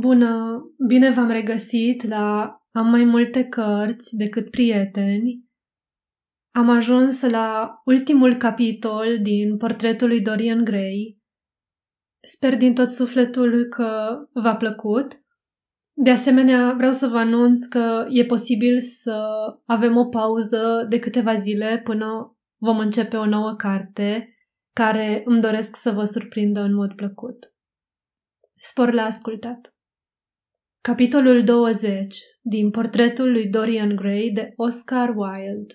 Bună, bine v-am regăsit la Am mai multe cărți decât prieteni. Am ajuns la ultimul capitol din portretul lui Dorian Gray. Sper din tot sufletul că v-a plăcut. De asemenea, vreau să vă anunț că e posibil să avem o pauză de câteva zile până vom începe o nouă carte care îmi doresc să vă surprindă în mod plăcut. Spor la ascultat! Capitolul 20 din portretul lui Dorian Gray de Oscar Wilde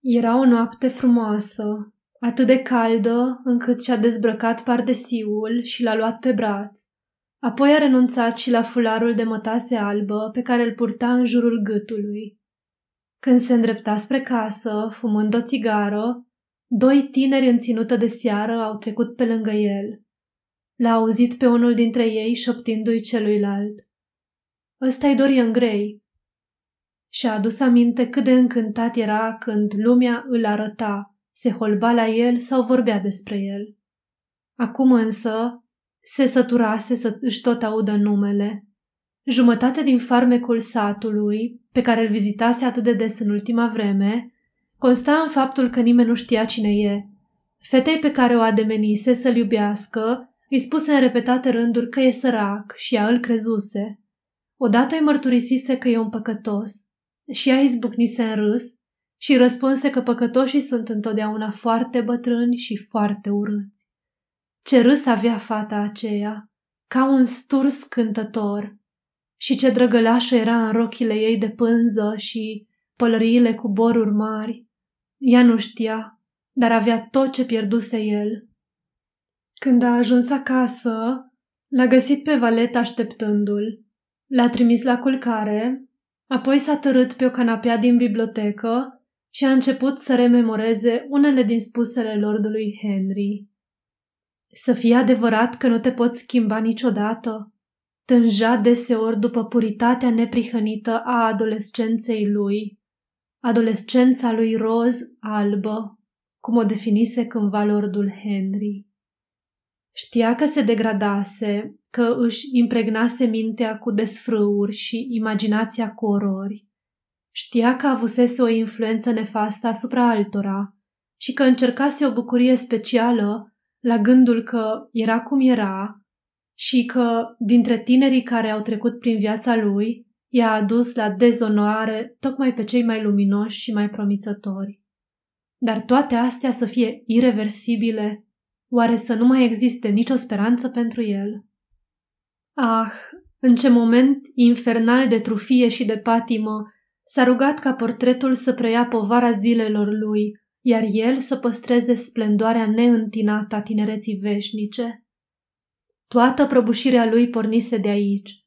Era o noapte frumoasă, atât de caldă încât și-a dezbrăcat pardesiul și l-a luat pe braț. Apoi a renunțat și la fularul de mătase albă pe care îl purta în jurul gâtului. Când se îndrepta spre casă, fumând o țigară, doi tineri în ținută de seară au trecut pe lângă el. L-a auzit pe unul dintre ei șoptindu-i celuilalt. Ăsta-i Dorian Gray. Și-a adus aminte cât de încântat era când lumea îl arăta, se holba la el sau vorbea despre el. Acum însă se săturase să își tot audă numele. Jumătate din farmecul satului, pe care îl vizitase atât de des în ultima vreme, consta în faptul că nimeni nu știa cine e. Fetei pe care o ademenise să-l iubească, îi spuse în repetate rânduri că e sărac și ea îl crezuse. Odată îi mărturisise că e un păcătos și ea izbucnise în râs și răspunse că păcătoșii sunt întotdeauna foarte bătrâni și foarte urâți. Ce râs avea fata aceea, ca un sturs cântător, și ce drăgălașă era în rochile ei de pânză și pălăriile cu boruri mari. Ea nu știa, dar avea tot ce pierduse el. Când a ajuns acasă, l-a găsit pe valet așteptându-l L-a trimis la culcare, apoi s-a tărât pe o canapea din bibliotecă și a început să rememoreze unele din spusele lordului Henry. Să fie adevărat că nu te poți schimba niciodată, tânja deseori după puritatea neprihănită a adolescenței lui, adolescența lui roz albă, cum o definise cândva lordul Henry. Știa că se degradase, că își impregnase mintea cu desfrâuri și imaginația cu orori. Știa că avusese o influență nefastă asupra altora și că încercase o bucurie specială la gândul că era cum era și că, dintre tinerii care au trecut prin viața lui, i-a adus la dezonoare tocmai pe cei mai luminoși și mai promițători. Dar toate astea să fie irreversibile Oare să nu mai existe nicio speranță pentru el? Ah, în ce moment infernal de trufie și de patimă s-a rugat ca portretul să preia povara zilelor lui, iar el să păstreze splendoarea neîntinată a tinereții veșnice. Toată prăbușirea lui pornise de aici.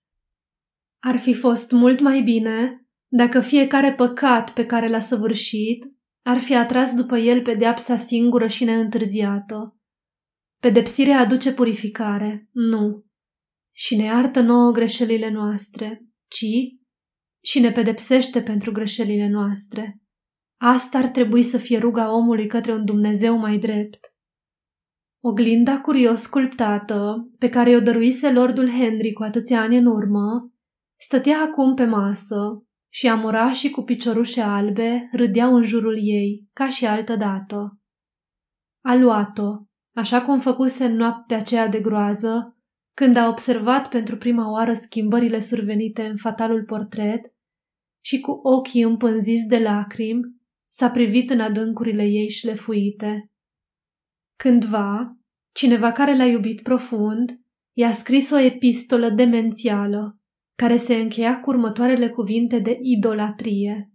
Ar fi fost mult mai bine dacă fiecare păcat pe care l-a săvârșit ar fi atras după el pedeapsa singură și neîntârziată. Pedepsirea aduce purificare, nu. Și ne iartă nouă greșelile noastre, ci și ne pedepsește pentru greșelile noastre. Asta ar trebui să fie ruga omului către un Dumnezeu mai drept. Oglinda curios sculptată, pe care o dăruise lordul Henry cu atâția ani în urmă, stătea acum pe masă și amorașii cu piciorușe albe râdeau în jurul ei, ca și altă dată. A luat-o așa cum făcuse în noaptea aceea de groază, când a observat pentru prima oară schimbările survenite în fatalul portret și cu ochii împânziți de lacrimi s-a privit în adâncurile ei șlefuite. Cândva, cineva care l-a iubit profund, i-a scris o epistolă demențială, care se încheia cu următoarele cuvinte de idolatrie.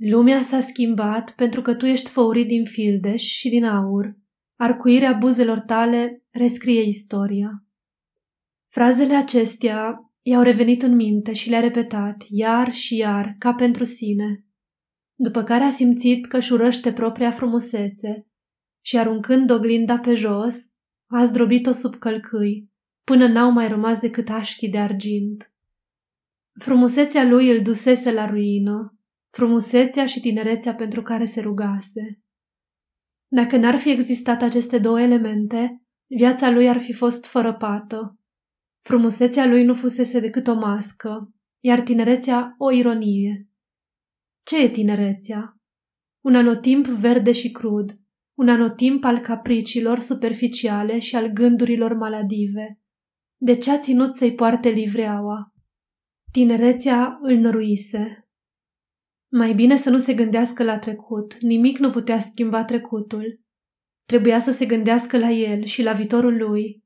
Lumea s-a schimbat pentru că tu ești făurit din fildeș și din aur Arcuirea buzelor tale rescrie istoria. Frazele acestea i-au revenit în minte și le-a repetat iar și iar, ca pentru sine, după care a simțit că își urăște propria frumusețe și aruncând oglinda pe jos, a zdrobit-o sub călcâi, până n-au mai rămas decât așchii de argint. Frumusețea lui îl dusese la ruină, frumusețea și tinerețea pentru care se rugase. Dacă n-ar fi existat aceste două elemente, viața lui ar fi fost fără pată. Frumusețea lui nu fusese decât o mască, iar tinerețea o ironie. Ce e tinerețea? Un anotimp verde și crud, un anotimp al capriciilor superficiale și al gândurilor maladive. De ce a ținut să-i poarte livreaua? Tinerețea îl năruise. Mai bine să nu se gândească la trecut, nimic nu putea schimba trecutul. Trebuia să se gândească la el și la viitorul lui.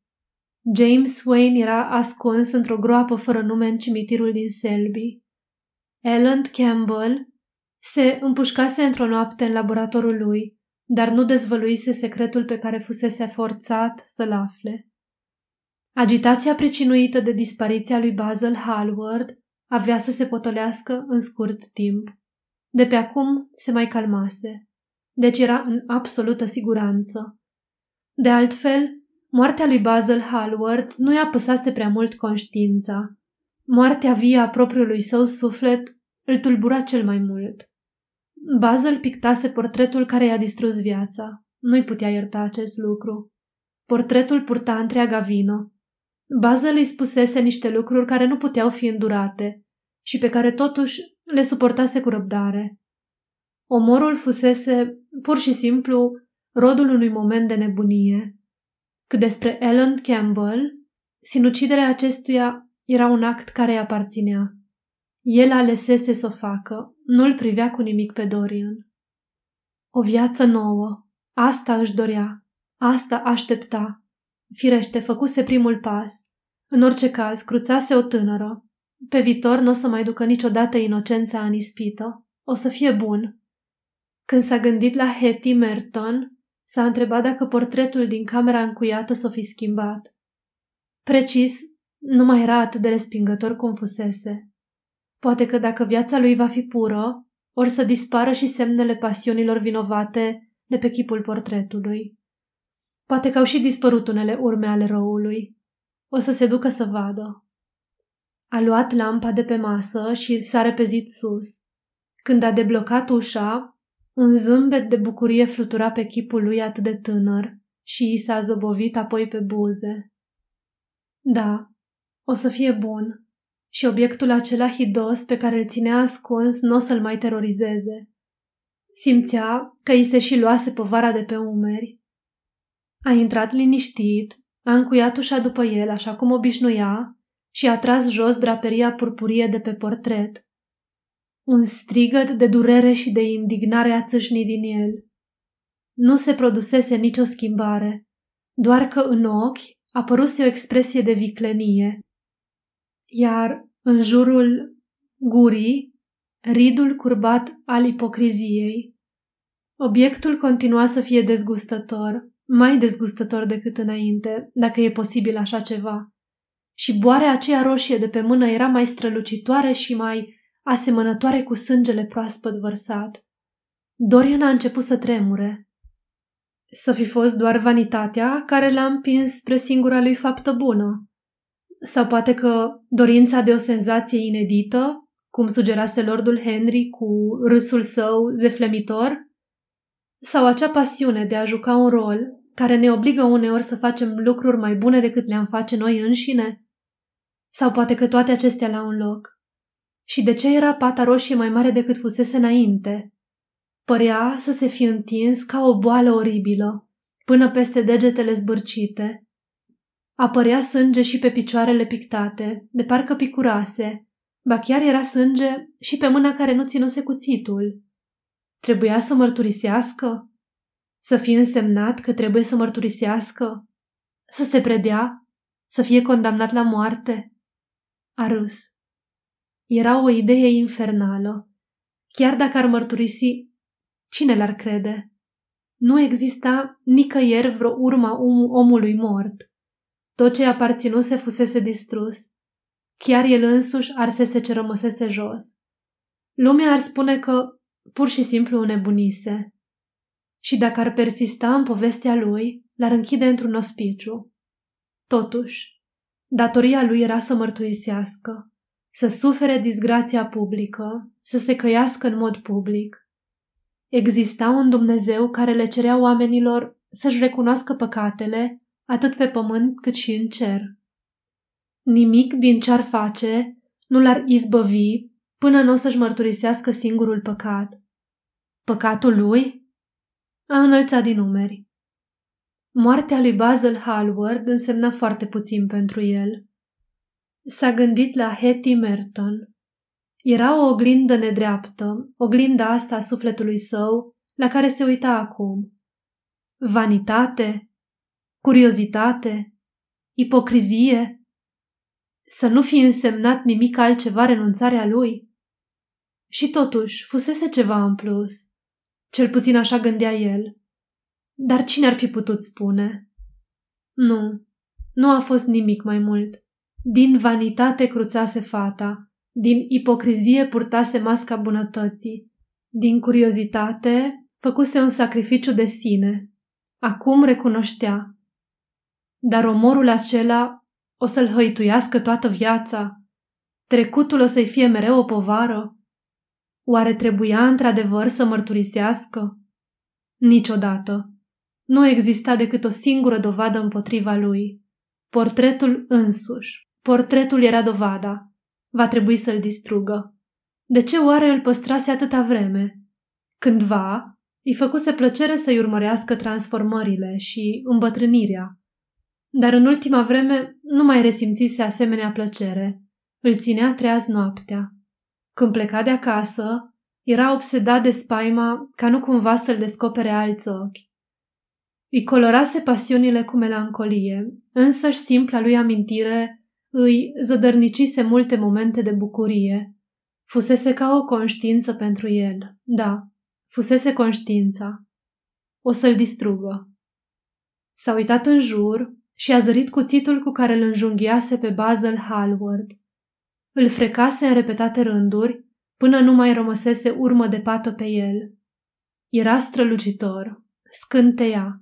James Wayne era ascuns într-o groapă fără nume în cimitirul din Selby. Ellen Campbell se împușcase într-o noapte în laboratorul lui, dar nu dezvăluise secretul pe care fusese forțat să-l afle. Agitația precinuită de dispariția lui Basil Hallward avea să se potolească în scurt timp. De pe acum se mai calmase, deci era în absolută siguranță. De altfel, moartea lui Basil Hallward nu i-a păsase prea mult conștiința. Moartea vie a propriului său suflet îl tulbura cel mai mult. Basil pictase portretul care i-a distrus viața. Nu-i putea ierta acest lucru. Portretul purta întreaga vină. Basil îi spusese niște lucruri care nu puteau fi îndurate și pe care totuși le suportase cu răbdare. Omorul fusese, pur și simplu, rodul unui moment de nebunie. Cât despre Ellen Campbell, sinuciderea acestuia era un act care îi aparținea. El alesese să o facă, nu-l privea cu nimic pe Dorian. O viață nouă, asta își dorea, asta aștepta. Firește, făcuse primul pas. În orice caz, cruțase o tânără. Pe viitor nu o să mai ducă niciodată inocența anispită. O să fie bun. Când s-a gândit la Hetty Merton, s-a întrebat dacă portretul din camera încuiată s-o fi schimbat. Precis, nu mai era atât de respingător cum fusese. Poate că dacă viața lui va fi pură, or să dispară și semnele pasiunilor vinovate de pe chipul portretului. Poate că au și dispărut unele urme ale răului. O să se ducă să vadă. A luat lampa de pe masă și s-a repezit sus. Când a deblocat ușa, un zâmbet de bucurie flutura pe chipul lui atât de tânăr și i s-a zăbovit apoi pe buze. Da, o să fie bun, și obiectul acela hidos pe care îl ținea ascuns nu o să-l mai terorizeze. Simțea că îi se și luase povara de pe umeri. A intrat liniștit, a încuiat ușa după el așa cum obișnuia și a tras jos draperia purpurie de pe portret. Un strigăt de durere și de indignare a țâșnit din el. Nu se produsese nicio schimbare, doar că în ochi apăruse o expresie de viclenie iar în jurul gurii, ridul curbat al ipocriziei. Obiectul continua să fie dezgustător, mai dezgustător decât înainte, dacă e posibil așa ceva. Și boarea aceea roșie de pe mână era mai strălucitoare și mai asemănătoare cu sângele proaspăt vărsat. Dorian a început să tremure. Să fi fost doar vanitatea care l-a împins spre singura lui faptă bună. Sau poate că dorința de o senzație inedită, cum sugerase Lordul Henry cu râsul său zeflemitor? Sau acea pasiune de a juca un rol care ne obligă uneori să facem lucruri mai bune decât le-am face noi înșine? Sau poate că toate acestea la un loc? Și de ce era pata roșie mai mare decât fusese înainte? Părea să se fi întins ca o boală oribilă, până peste degetele zbârcite, Apărea sânge și pe picioarele pictate, de parcă picurase, ba chiar era sânge și pe mâna care nu ținuse cuțitul. Trebuia să mărturisească? Să fie însemnat că trebuie să mărturisească? Să se predea? Să fie condamnat la moarte? A râs. Era o idee infernală. Chiar dacă ar mărturisi, cine l-ar crede? Nu exista nicăieri vreo urma omului mort. Tot ce aparținuse fusese distrus. Chiar el însuși arsese ce rămăsese jos. Lumea ar spune că pur și simplu nebunise. Și dacă ar persista în povestea lui, l-ar închide într-un ospiciu. Totuși, datoria lui era să mărturisească, să sufere disgrația publică, să se căiască în mod public. Exista un Dumnezeu care le cerea oamenilor să-și recunoască păcatele atât pe pământ cât și în cer. Nimic din ce-ar face nu l-ar izbăvi până nu o să-și mărturisească singurul păcat. Păcatul lui? A înălțat din numeri. Moartea lui Basil Hallward însemna foarte puțin pentru el. S-a gândit la Hetty Merton. Era o oglindă nedreaptă, oglinda asta a sufletului său, la care se uita acum. Vanitate? Curiozitate? Ipocrizie? Să nu fi însemnat nimic altceva renunțarea lui? Și totuși, fusese ceva în plus. Cel puțin așa gândea el. Dar cine ar fi putut spune? Nu, nu a fost nimic mai mult. Din vanitate cruțase fata, din ipocrizie purtase masca bunătății, din curiozitate făcuse un sacrificiu de sine. Acum recunoștea. Dar omorul acela o să-l hăituiască toată viața. Trecutul o să-i fie mereu o povară. Oare trebuia într-adevăr să mărturisească? Niciodată. Nu exista decât o singură dovadă împotriva lui. Portretul însuși. Portretul era dovada. Va trebui să-l distrugă. De ce oare îl păstrase atâta vreme? Cândva, îi făcuse plăcere să-i urmărească transformările și îmbătrânirea. Dar în ultima vreme nu mai resimțise asemenea plăcere. Îl ținea treaz noaptea. Când pleca de acasă, era obsedat de spaima ca nu cumva să-l descopere alți ochi. Îi colorase pasiunile cu melancolie, însăși simpla lui amintire îi zădărnicise multe momente de bucurie. Fusese ca o conștiință pentru el, da, fusese conștiința. O să-l distrugă. S-a uitat în jur și a zărit cuțitul cu care îl înjunghiase pe Basil Hallward. Îl frecase în repetate rânduri, până nu mai rămăsese urmă de pată pe el. Era strălucitor, scânteia.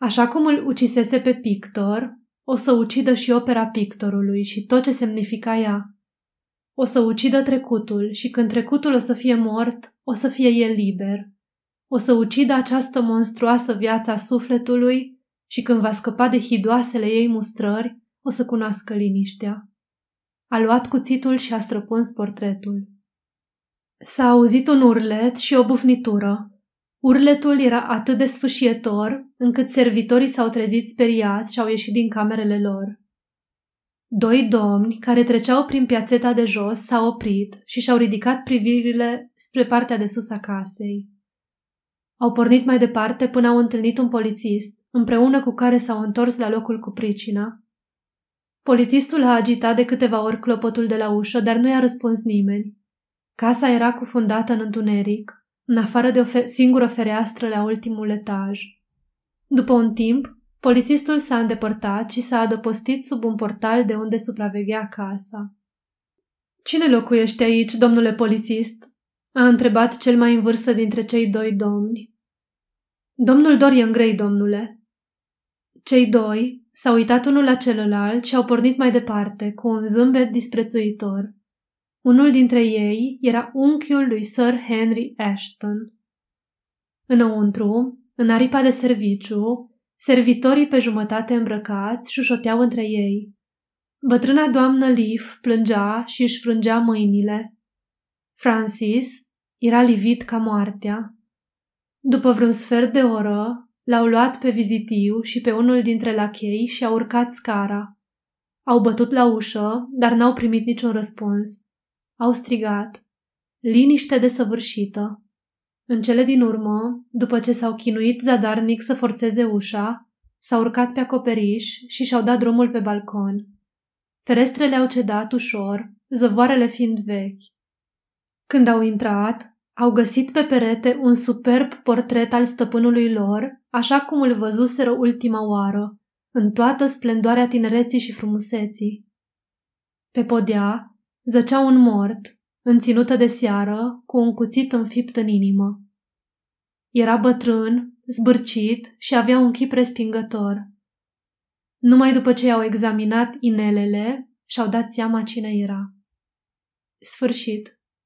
Așa cum îl ucisese pe pictor, o să ucidă și opera pictorului și tot ce semnifica ea. O să ucidă trecutul și când trecutul o să fie mort, o să fie el liber. O să ucidă această monstruoasă viață a sufletului și când va scăpa de hidoasele ei mustrări, o să cunoască liniștea. A luat cuțitul și a străpuns portretul. S-a auzit un urlet și o bufnitură. Urletul era atât de sfâșietor încât servitorii s-au trezit speriați și au ieșit din camerele lor. Doi domni care treceau prin piațeta de jos s-au oprit și și-au ridicat privirile spre partea de sus a casei. Au pornit mai departe până au întâlnit un polițist, împreună cu care s-au întors la locul cu pricina. Polițistul a agitat de câteva ori clopotul de la ușă, dar nu i-a răspuns nimeni. Casa era cufundată în întuneric, în afară de o fe- singură fereastră la ultimul etaj. După un timp, polițistul s-a îndepărtat și s-a adăpostit sub un portal de unde supraveghea casa. Cine locuiește aici, domnule polițist?" a întrebat cel mai în vârstă dintre cei doi domni. Domnul Dorian Gray, domnule. Cei doi s-au uitat unul la celălalt și au pornit mai departe, cu un zâmbet disprețuitor. Unul dintre ei era unchiul lui Sir Henry Ashton. Înăuntru, în aripa de serviciu, servitorii pe jumătate îmbrăcați șușoteau între ei. Bătrâna doamnă Leaf plângea și își frângea mâinile. Francis era livit ca moartea. După vreun sfert de oră, l-au luat pe vizitiu și pe unul dintre lachei și au urcat scara. Au bătut la ușă, dar n-au primit niciun răspuns. Au strigat. Liniște desăvârșită. În cele din urmă, după ce s-au chinuit zadarnic să forțeze ușa, s-au urcat pe acoperiș și și-au dat drumul pe balcon. Ferestrele au cedat ușor, zăvoarele fiind vechi. Când au intrat, au găsit pe perete un superb portret al stăpânului lor, așa cum îl văzuseră ultima oară, în toată splendoarea tinereții și frumuseții. Pe podea zăcea un mort, înținută de seară, cu un cuțit înfipt în inimă. Era bătrân, zbârcit și avea un chip respingător. Numai după ce i-au examinat inelele, și-au dat seama cine era. Sfârșit.